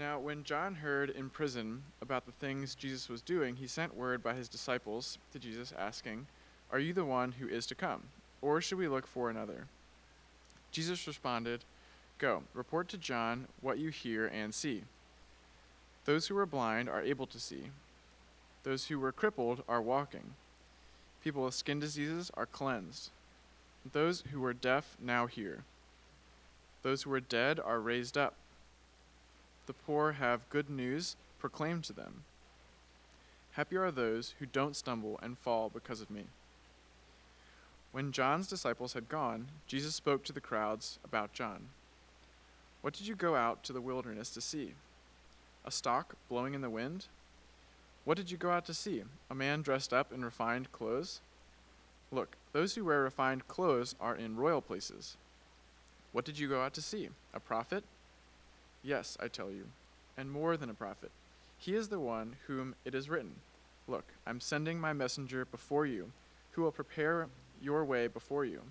Now, when John heard in prison about the things Jesus was doing, he sent word by his disciples to Jesus, asking, Are you the one who is to come, or should we look for another? Jesus responded, Go, report to John what you hear and see. Those who were blind are able to see, those who were crippled are walking, people with skin diseases are cleansed, those who were deaf now hear, those who were dead are raised up the poor have good news proclaimed to them. Happy are those who don't stumble and fall because of me. When John's disciples had gone, Jesus spoke to the crowds about John. What did you go out to the wilderness to see? A stalk blowing in the wind? What did you go out to see? A man dressed up in refined clothes? Look, those who wear refined clothes are in royal places. What did you go out to see? A prophet? Yes, I tell you, and more than a prophet. He is the one whom it is written Look, I'm sending my messenger before you, who will prepare your way before you.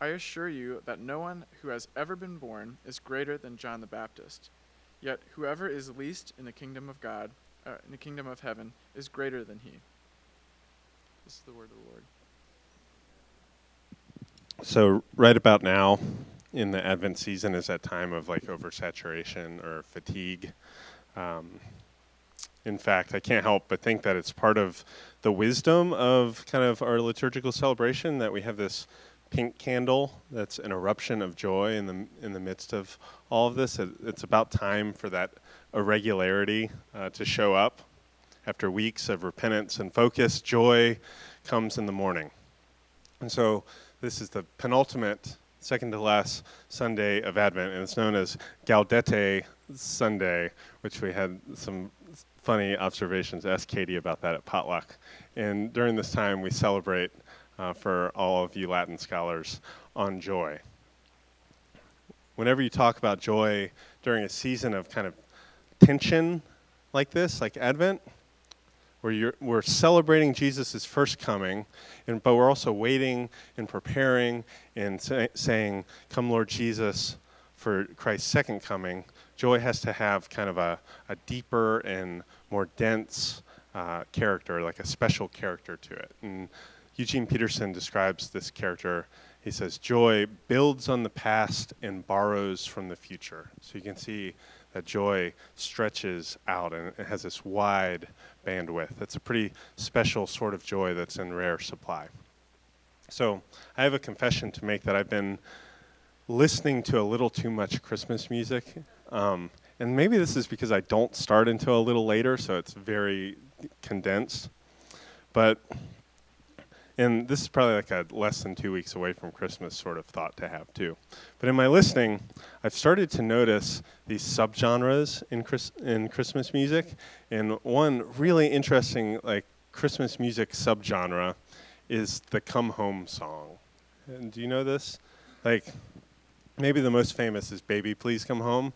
I assure you that no one who has ever been born is greater than John the Baptist. Yet whoever is least in the kingdom of God, uh, in the kingdom of heaven, is greater than he. This is the word of the Lord. So, right about now, in the Advent season is that time of like oversaturation or fatigue. Um, in fact, I can't help but think that it's part of the wisdom of kind of our liturgical celebration that we have this pink candle that's an eruption of joy in the in the midst of all of this. It, it's about time for that irregularity uh, to show up. After weeks of repentance and focus, joy comes in the morning. And so this is the penultimate second to last Sunday of Advent, and it's known as Gaudete Sunday, which we had some funny observations. Ask Katie about that at potluck. And during this time, we celebrate uh, for all of you Latin scholars on joy. Whenever you talk about joy during a season of kind of tension like this, like Advent, where we're celebrating Jesus' first coming, and, but we're also waiting and preparing and say, saying, Come, Lord Jesus, for Christ's second coming. Joy has to have kind of a, a deeper and more dense uh, character, like a special character to it. And Eugene Peterson describes this character. He says, Joy builds on the past and borrows from the future. So you can see that joy stretches out and it has this wide bandwidth. It's a pretty special sort of joy that's in rare supply. So I have a confession to make that I've been listening to a little too much Christmas music. Um, and maybe this is because I don't start until a little later, so it's very condensed. But and this is probably like a less than two weeks away from Christmas sort of thought to have too. But in my listening, I've started to notice these subgenres in Chris, in Christmas music, and one really interesting like Christmas music subgenre is the "Come Home" song. And do you know this? Like, maybe the most famous is "Baby Please Come Home,"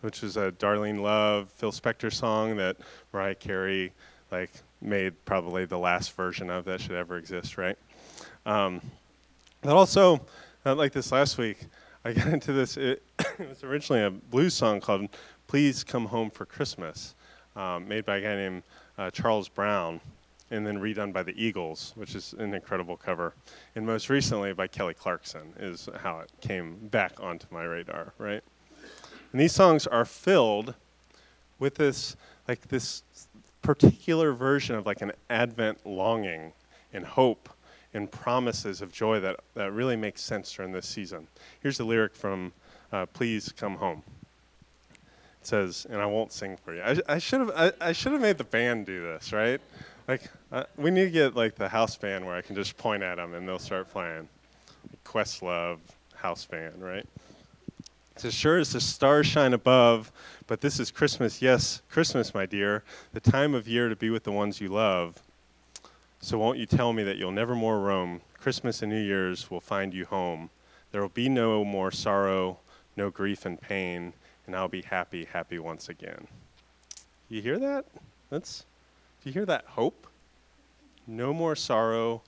which is a Darlene Love, Phil Spector song that Mariah Carey like made probably the last version of that should ever exist, right? Um, but also, uh, like this last week, I got into this. It, it, was originally a blues song called "Please Come Home for Christmas," um, made by a guy named uh, Charles Brown, and then redone by the Eagles, which is an incredible cover. And most recently by Kelly Clarkson is how it came back onto my radar, right? And these songs are filled with this like this particular version of like an Advent longing and hope and promises of joy that, that really makes sense during this season. Here's the lyric from uh, Please Come Home. It says, and I won't sing for you. I, should have I, I should have made the band do this, right? Like uh, we need to get like the house band where I can just point at them and they'll start playing. Questlove house band, right? As sure as the stars shine above, but this is Christmas. Yes, Christmas, my dear, the time of year to be with the ones you love. So won't you tell me that you'll never more roam? Christmas and New Year's will find you home. There will be no more sorrow, no grief and pain, and I'll be happy, happy once again. You hear that? That's do you hear that hope? No more sorrow,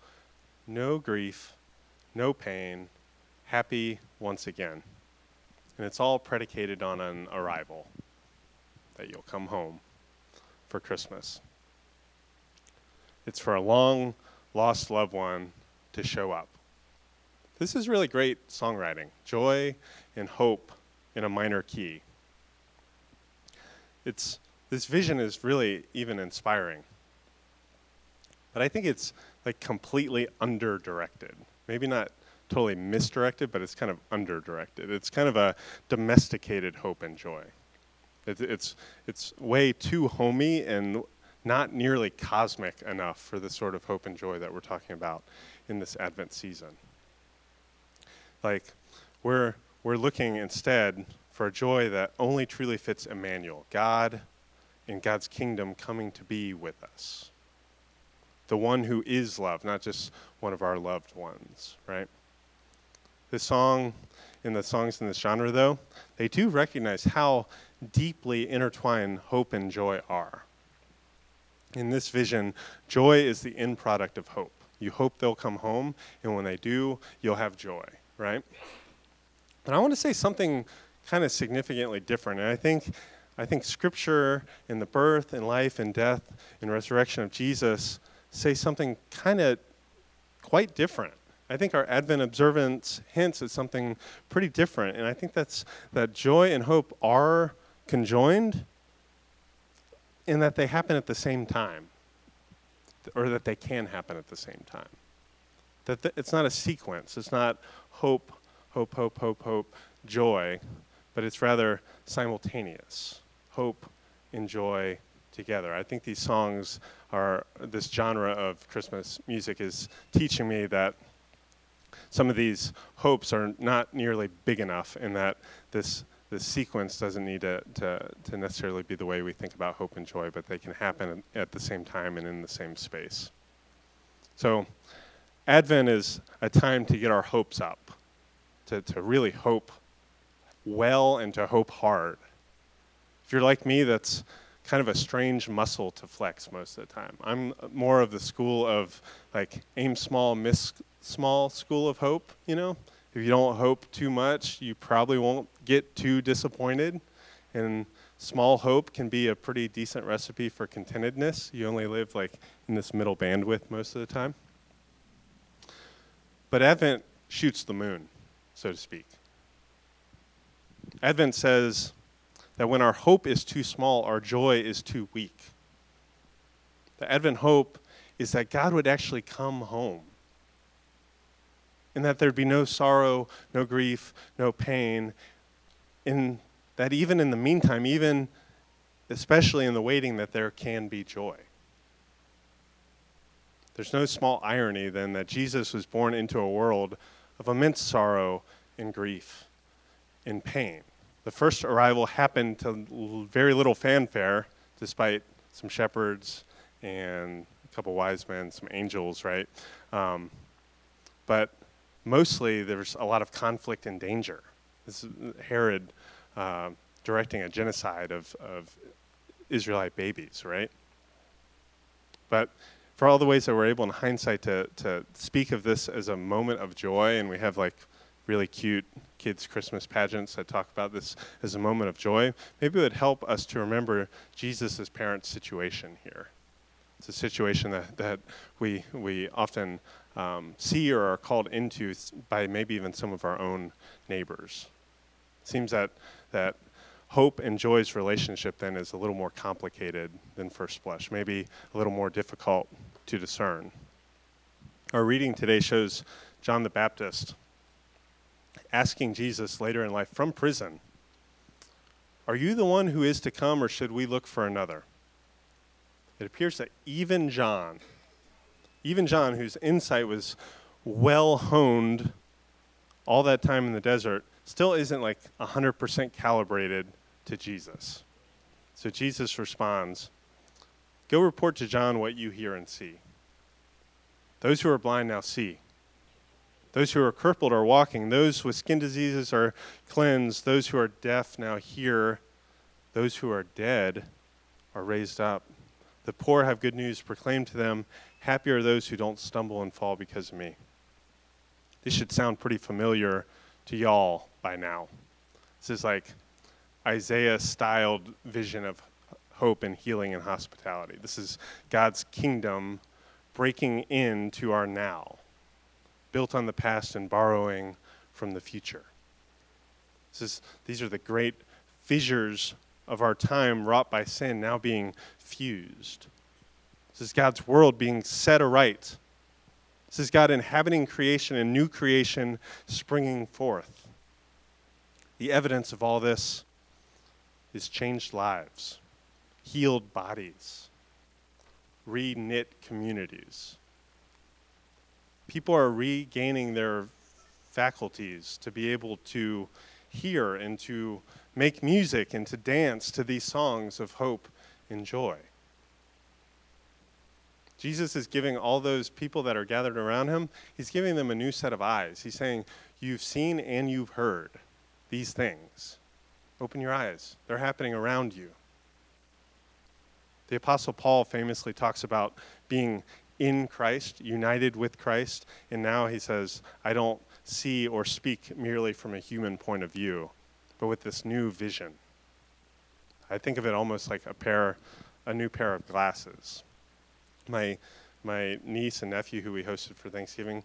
no grief, no pain, happy once again and it's all predicated on an arrival. that you'll come home for Christmas. It's for a long lost loved one to show up. This is really great songwriting joy and hope in a minor key. It's, this vision is really even inspiring. But I think it's like completely under directed. Maybe not totally misdirected, but it's kind of underdirected. It's kind of a domesticated hope and joy. It, it's, it's way too homey and not nearly cosmic enough for the sort of hope and joy that we're talking about in this Advent season. Like, we're, we're looking instead for a joy that only truly fits Emmanuel, God and God's kingdom coming to be with us. The one who is love, not just one of our loved ones, right? This song, in the songs in this genre, though, they do recognize how deeply intertwined hope and joy are. In this vision, joy is the end product of hope. You hope they'll come home, and when they do, you'll have joy, right? And I want to say something kind of significantly different. And I think, I think Scripture in the birth and life and death and resurrection of Jesus say something kind of quite different. I think our Advent observance hints at something pretty different. And I think that's that joy and hope are conjoined in that they happen at the same time, or that they can happen at the same time. That th- it's not a sequence. It's not hope, hope, hope, hope, hope, joy, but it's rather simultaneous. Hope and joy together. I think these songs are this genre of Christmas music is teaching me that some of these hopes are not nearly big enough, in that this the sequence doesn't need to, to, to necessarily be the way we think about hope and joy, but they can happen at the same time and in the same space. So, Advent is a time to get our hopes up, to, to really hope well and to hope hard. If you're like me, that's kind of a strange muscle to flex most of the time. I'm more of the school of like aim small, miss small school of hope, you know? If you don't hope too much, you probably won't get too disappointed. And small hope can be a pretty decent recipe for contentedness. You only live like in this middle bandwidth most of the time. But Advent shoots the moon, so to speak. Advent says that when our hope is too small, our joy is too weak. The Advent hope is that God would actually come home and that there'd be no sorrow, no grief, no pain, and that even in the meantime, even especially in the waiting, that there can be joy. There's no small irony then that Jesus was born into a world of immense sorrow and grief and pain. The first arrival happened to very little fanfare, despite some shepherds and a couple wise men, some angels, right? Um, but mostly there's a lot of conflict and danger. This is Herod uh, directing a genocide of, of Israelite babies, right? But for all the ways that we're able in hindsight to, to speak of this as a moment of joy, and we have like really cute kids' Christmas pageants that talk about this as a moment of joy, maybe it would help us to remember Jesus' parents' situation here. It's a situation that, that we, we often um, see or are called into by maybe even some of our own neighbors. It seems that, that hope and joy's relationship then is a little more complicated than first blush, maybe a little more difficult to discern. Our reading today shows John the Baptist asking Jesus later in life from prison, Are you the one who is to come, or should we look for another? It appears that even John, even John, whose insight was well honed all that time in the desert, still isn't like 100% calibrated to Jesus. So Jesus responds Go report to John what you hear and see. Those who are blind now see. Those who are crippled are walking. Those with skin diseases are cleansed. Those who are deaf now hear. Those who are dead are raised up. The poor have good news proclaimed to them. Happy are those who don't stumble and fall because of me. This should sound pretty familiar to y'all by now. This is like Isaiah styled vision of hope and healing and hospitality. This is God's kingdom breaking into our now, built on the past and borrowing from the future. This is, these are the great fissures of our time wrought by sin now being fused. This is God's world being set aright. This is God inhabiting creation and new creation springing forth. The evidence of all this is changed lives, healed bodies, re knit communities. People are regaining their faculties to be able to hear and to make music and to dance to these songs of hope and joy. Jesus is giving all those people that are gathered around him, he's giving them a new set of eyes. He's saying, You've seen and you've heard these things. Open your eyes, they're happening around you. The Apostle Paul famously talks about being in Christ, united with Christ, and now he says, I don't see or speak merely from a human point of view, but with this new vision. I think of it almost like a pair, a new pair of glasses. My, my niece and nephew, who we hosted for Thanksgiving,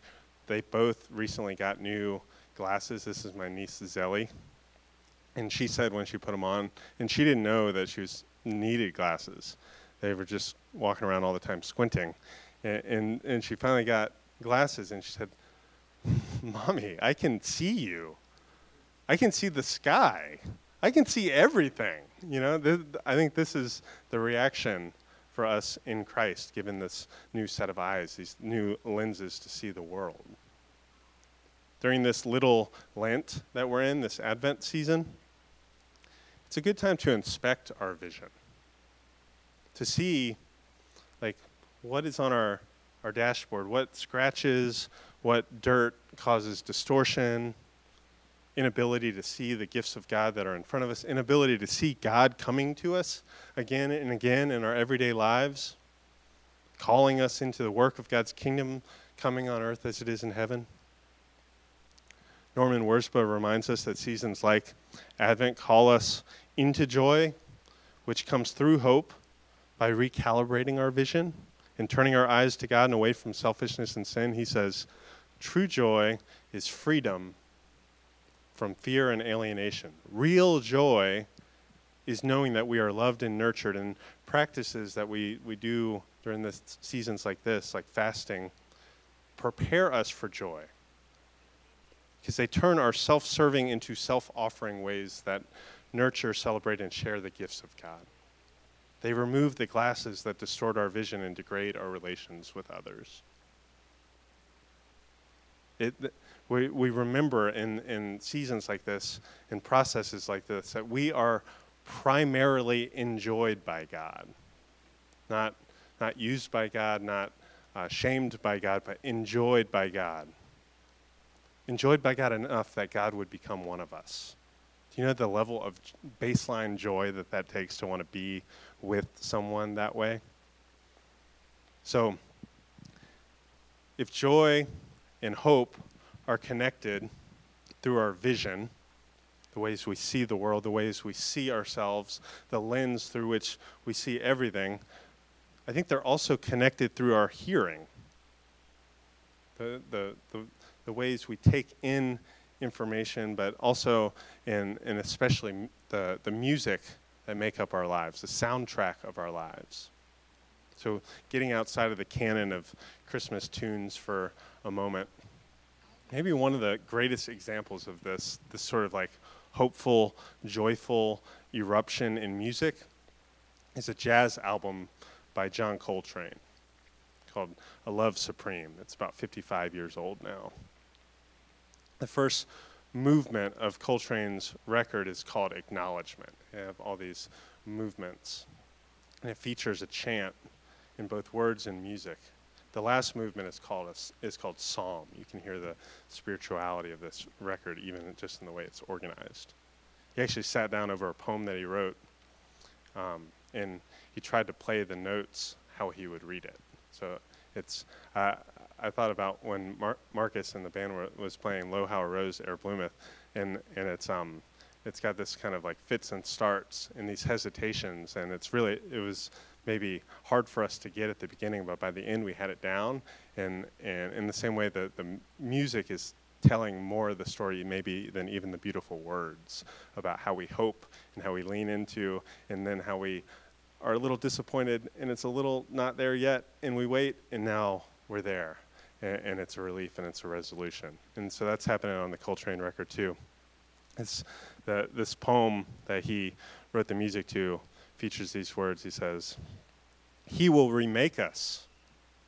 they both recently got new glasses. This is my niece Zelly, and she said when she put them on, and she didn't know that she was needed glasses. They were just walking around all the time squinting, and and, and she finally got glasses, and she said, Mommy, I can see you. I can see the sky. I can see everything. You know, th- I think this is the reaction for us in Christ, given this new set of eyes, these new lenses to see the world. During this little Lent that we're in, this Advent season, it's a good time to inspect our vision, to see, like, what is on our, our dashboard, what scratches, what dirt causes distortion, inability to see the gifts of God that are in front of us, inability to see God coming to us again and again in our everyday lives, calling us into the work of God's kingdom coming on earth as it is in heaven. Norman Wirzba reminds us that seasons like Advent call us into joy, which comes through hope by recalibrating our vision and turning our eyes to God and away from selfishness and sin. He says, True joy is freedom from fear and alienation. Real joy is knowing that we are loved and nurtured, and practices that we, we do during the seasons like this, like fasting, prepare us for joy. Because they turn our self serving into self offering ways that nurture, celebrate, and share the gifts of God. They remove the glasses that distort our vision and degrade our relations with others. It, we, we remember in, in seasons like this, in processes like this, that we are primarily enjoyed by God. Not, not used by God, not uh, shamed by God, but enjoyed by God. Enjoyed by God enough that God would become one of us. Do you know the level of baseline joy that that takes to want to be with someone that way? So, if joy and hope are connected through our vision, the ways we see the world, the ways we see ourselves, the lens through which we see everything, I think they're also connected through our hearing. The, the, the, the ways we take in information, but also in, and especially the, the music that make up our lives, the soundtrack of our lives. So, getting outside of the canon of Christmas tunes for a moment, maybe one of the greatest examples of this, this sort of like hopeful, joyful eruption in music, is a jazz album by John Coltrane called A Love Supreme. It's about 55 years old now. The first movement of Coltrane's record is called Acknowledgement. They have all these movements, and it features a chant in both words and music. The last movement is called a, is called Psalm. You can hear the spirituality of this record even just in the way it's organized. He actually sat down over a poem that he wrote, um, and he tried to play the notes how he would read it. So it's uh, I thought about when Mar- Marcus and the band were, was playing "Lo How a Rose E'er Bloometh," and and it's um it's got this kind of like fits and starts and these hesitations, and it's really it was maybe hard for us to get at the beginning, but by the end we had it down. And and in the same way, that the music is telling more of the story maybe than even the beautiful words about how we hope and how we lean into, and then how we are a little disappointed and it's a little not there yet, and we wait, and now we're there, and, and it's a relief and it's a resolution. And so that's happening on the Coltrane record too. It's the, this poem that he wrote the music to features these words. He says, He will remake us.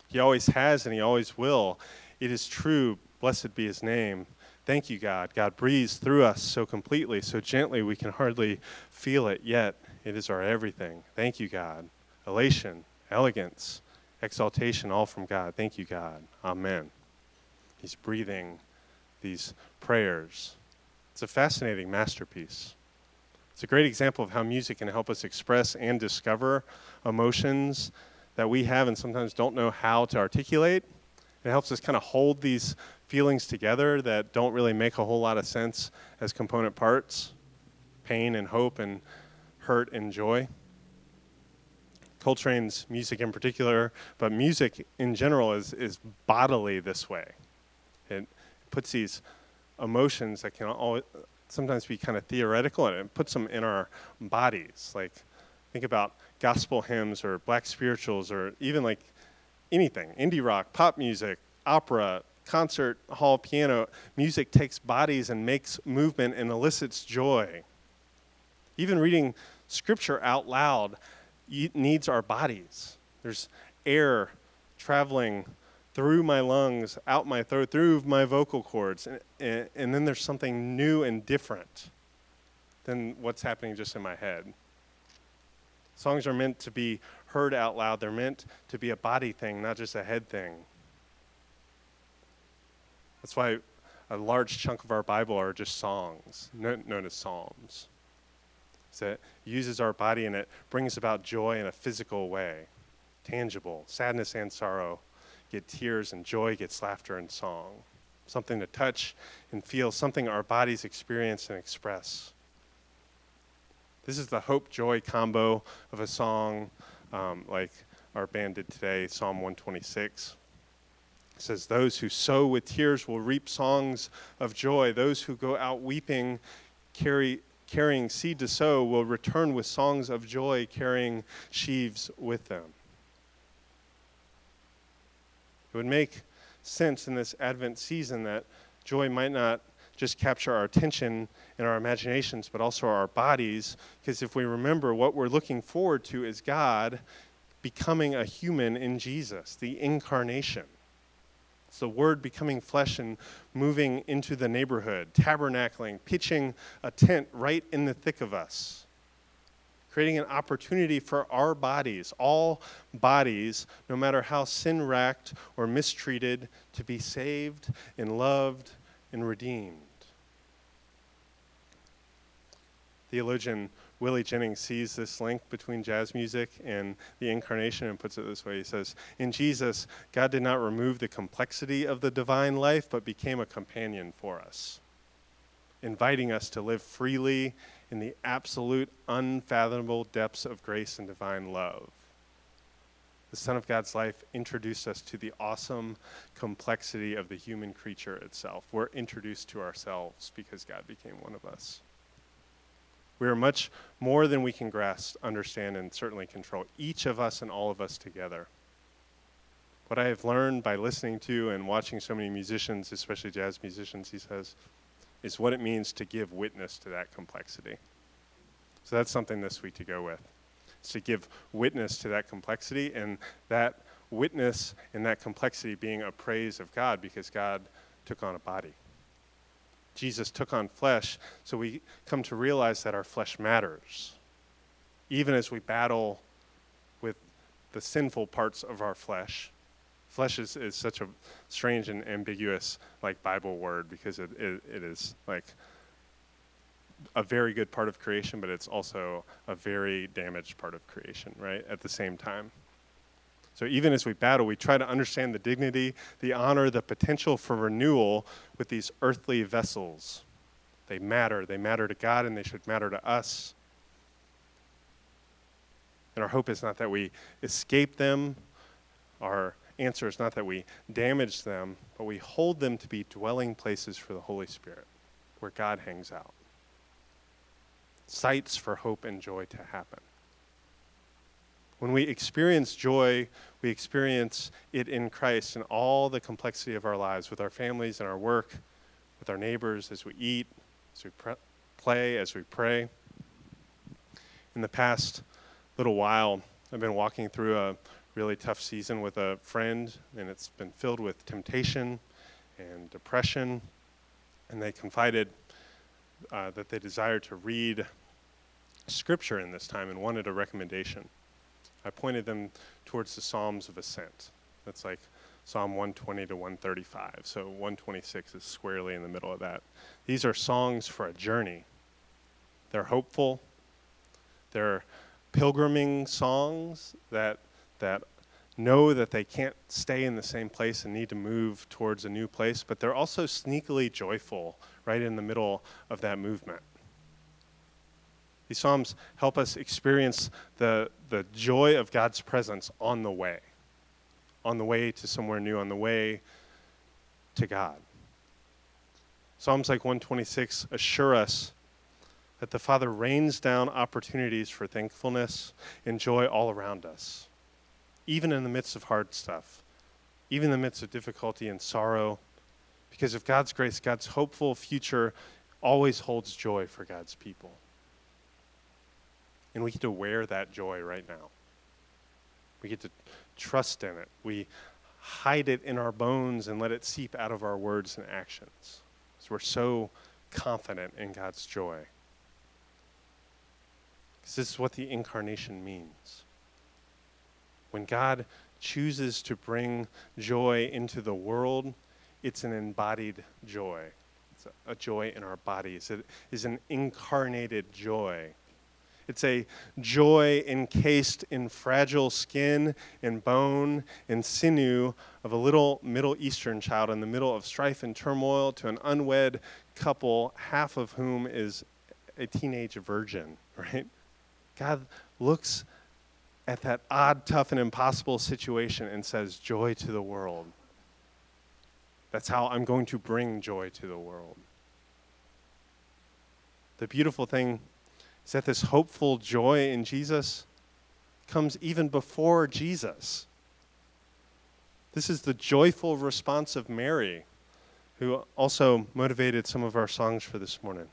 He always has and he always will. It is true. Blessed be his name. Thank you, God. God breathes through us so completely, so gently we can hardly feel it, yet it is our everything. Thank you, God. Elation, elegance, exaltation, all from God. Thank you, God. Amen. He's breathing these prayers. It's a fascinating masterpiece. It's a great example of how music can help us express and discover emotions that we have and sometimes don't know how to articulate. It helps us kind of hold these feelings together that don't really make a whole lot of sense as component parts pain and hope and hurt and joy. Coltrane's music in particular, but music in general is, is bodily this way. It puts these emotions that can always, sometimes be kind of theoretical and it puts them in our bodies. Like, think about gospel hymns or black spirituals or even like anything indie rock, pop music, opera, concert hall piano. Music takes bodies and makes movement and elicits joy. Even reading scripture out loud needs our bodies. There's air traveling through my lungs, out my throat, through my vocal cords. And, and, and, then there's something new and different than what's happening just in my head. Songs are meant to be heard out loud, they're meant to be a body thing, not just a head thing. That's why a large chunk of our Bible are just songs, known as Psalms. It uses our body and it brings about joy in a physical way, tangible. Sadness and sorrow get tears, and joy gets laughter and song. Something to touch and feel, something our bodies experience and express. This is the hope joy combo of a song um, like our band did today, Psalm 126. It says, Those who sow with tears will reap songs of joy. Those who go out weeping carry carrying seed to sow will return with songs of joy, carrying sheaves with them. It would make sense in this Advent season that joy might not just capture our attention and our imaginations, but also our bodies, because if we remember what we're looking forward to is God becoming a human in Jesus, the incarnation. It's the Word becoming flesh and moving into the neighborhood, tabernacling, pitching a tent right in the thick of us, creating an opportunity for our bodies, all bodies, no matter how sin racked or mistreated, to be saved and loved and redeemed. Theologian Willie Jennings sees this link between jazz music and the incarnation and puts it this way. He says, In Jesus, God did not remove the complexity of the divine life, but became a companion for us, inviting us to live freely in the absolute, unfathomable depths of grace and divine love. The Son of God's life introduced us to the awesome complexity of the human creature itself. We're introduced to ourselves because God became one of us. We are much more than we can grasp, understand, and certainly control, each of us and all of us together. What I have learned by listening to and watching so many musicians, especially jazz musicians, he says, is what it means to give witness to that complexity. So that's something this week to go with. Is to give witness to that complexity and that witness and that complexity being a praise of God because God took on a body. Jesus took on flesh, so we come to realize that our flesh matters. Even as we battle with the sinful parts of our flesh. Flesh is, is such a strange and ambiguous like Bible word because it, it, it is like a very good part of creation, but it's also a very damaged part of creation, right? At the same time. So even as we battle, we try to understand the dignity, the honor, the potential for renewal with these earthly vessels. They matter. They matter to God and they should matter to us. And our hope is not that we escape them. Our answer is not that we damage them, but we hold them to be dwelling places for the Holy Spirit, where God hangs out. Sites for hope and joy to happen. When we experience joy, we experience it in Christ in all the complexity of our lives, with our families and our work, with our neighbors, as we eat, as we pre- play, as we pray. In the past little while, I've been walking through a really tough season with a friend, and it's been filled with temptation and depression. And they confided uh, that they desired to read scripture in this time and wanted a recommendation. I pointed them towards the Psalms of Ascent. That's like Psalm 120 to 135. So 126 is squarely in the middle of that. These are songs for a journey. They're hopeful. They're pilgriming songs that that know that they can't stay in the same place and need to move towards a new place, but they're also sneakily joyful right in the middle of that movement. These Psalms help us experience the, the joy of God's presence on the way, on the way to somewhere new, on the way to God. Psalms like 126 assure us that the Father rains down opportunities for thankfulness and joy all around us, even in the midst of hard stuff, even in the midst of difficulty and sorrow. Because of God's grace, God's hopeful future always holds joy for God's people. And we get to wear that joy right now. We get to trust in it. We hide it in our bones and let it seep out of our words and actions. Because we're so confident in God's joy. Because this is what the incarnation means. When God chooses to bring joy into the world, it's an embodied joy. It's a joy in our bodies. It is an incarnated joy it's a joy encased in fragile skin and bone and sinew of a little Middle Eastern child in the middle of strife and turmoil to an unwed couple, half of whom is a teenage virgin, right? God looks at that odd, tough, and impossible situation and says, Joy to the world. That's how I'm going to bring joy to the world. The beautiful thing is that this hopeful joy in Jesus comes even before Jesus. This is the joyful response of Mary, who also motivated some of our songs for this morning.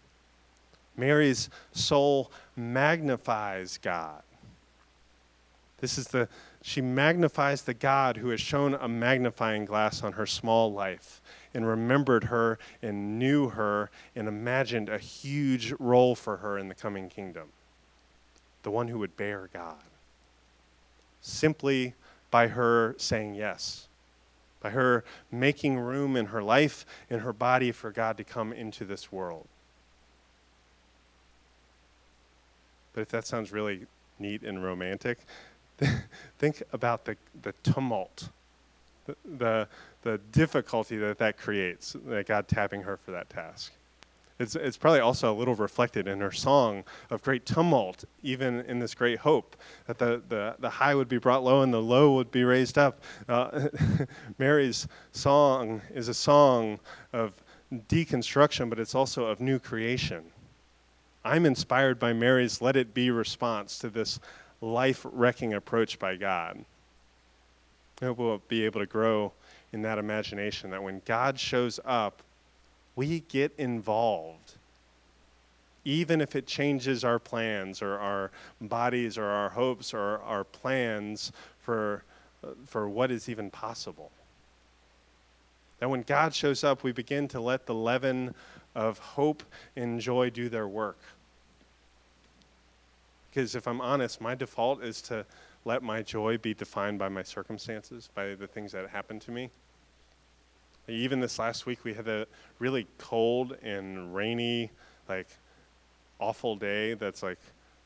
Mary's soul magnifies God. This is the, she magnifies the God who has shone a magnifying glass on her small life and remembered her and knew her and imagined a huge role for her in the coming kingdom. The one who would bear God. Simply by her saying yes, by her making room in her life, in her body for God to come into this world. But if that sounds really neat and romantic, think about the, the tumult the, the, difficulty that that creates, that God tapping her for that task. It's, it's probably also a little reflected in her song of great tumult, even in this great hope that the, the, the high would be brought low and the low would be raised up. Uh, Mary's song is a song of deconstruction, but it's also of new creation. I'm inspired by Mary's let it be response to this life wrecking approach by God. Hope we'll be able to grow in that imagination that when God shows up, we get involved. Even if it changes our plans or our bodies or our hopes or our plans for, uh, for what is even possible. That when God shows up, we begin to let the leaven of hope and joy do their work. Because if I'm honest, my default is to let my joy be defined by my circumstances, by the things that happen to me. Even this last week, we had a really cold and rainy, like awful day that's like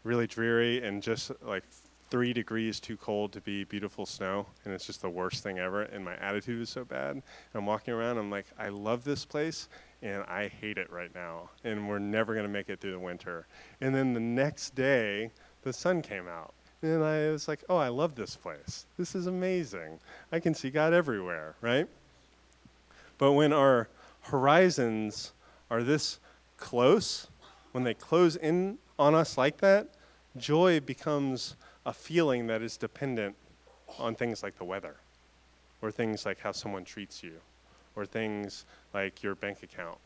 really dreary and just like three degrees too cold to be beautiful snow. And it's just the worst thing ever. And my attitude is so bad. I'm walking around, I'm like, I love this place. and I hate it right now, and we're never going to make it through the winter. And then the next day, the sun came out. And I was like, oh, I love this place. This is amazing. I can see God everywhere, right? But when our horizons are this close, when they close in on us like that, joy becomes a feeling that is dependent on things like the weather, or things like how someone treats you, or things like your bank account,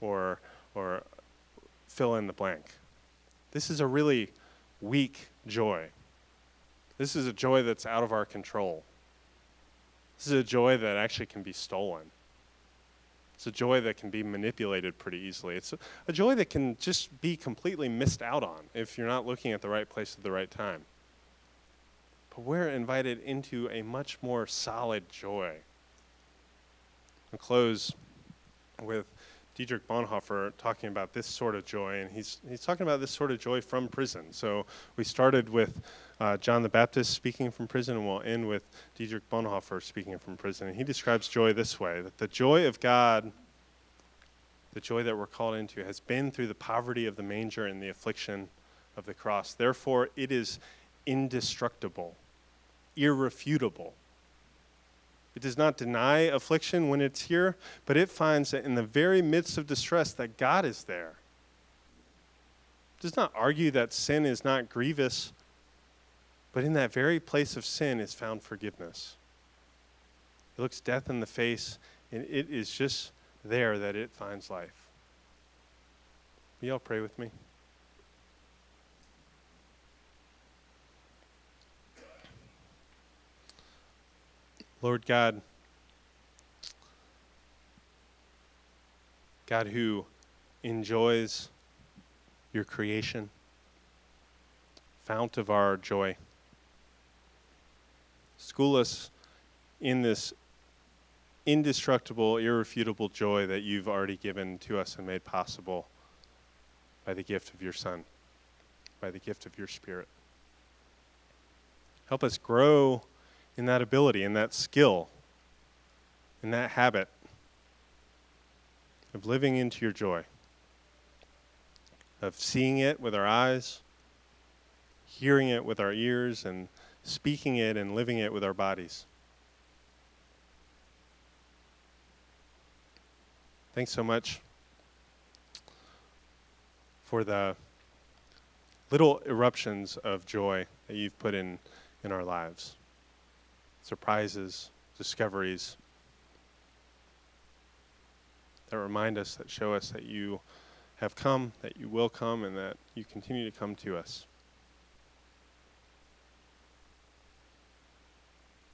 or, or fill in the blank. This is a really weak joy. This is a joy that's out of our control. This is a joy that actually can be stolen. It's a joy that can be manipulated pretty easily. It's a, a, joy that can just be completely missed out on if you're not looking at the right place at the right time. But we're invited into a much more solid joy. I'll close with Dietrich Bonhoeffer talking about this sort of joy, and he's, he's talking about this sort of joy from prison. So we started with uh, John the Baptist speaking from prison, and we'll end with Dietrich Bonhoeffer speaking from prison. And he describes joy this way that the joy of God, the joy that we're called into, has been through the poverty of the manger and the affliction of the cross. Therefore, it is indestructible, irrefutable. It does not deny affliction when it's here, but it finds that in the very midst of distress that God is there. It does not argue that sin is not grievous but in that very place of sin is found forgiveness. It looks death in the face, and it is just there that it finds life. Will y'all pray with me? Lord God, God who enjoys your creation, fount of our joy. School us in this indestructible, irrefutable joy that you've already given to us and made possible by the gift of your Son, by the gift of your Spirit. Help us grow in that ability, in that skill, in that habit of living into your joy, of seeing it with our eyes, hearing it with our ears, and speaking it and living it with our bodies. Thanks so much for the little eruptions of joy that you've put in in our lives. Surprises, discoveries that remind us, that show us that you have come, that you will come, and that you continue to come to us.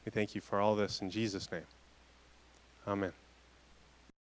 We thank you for all this in Jesus' name. Amen.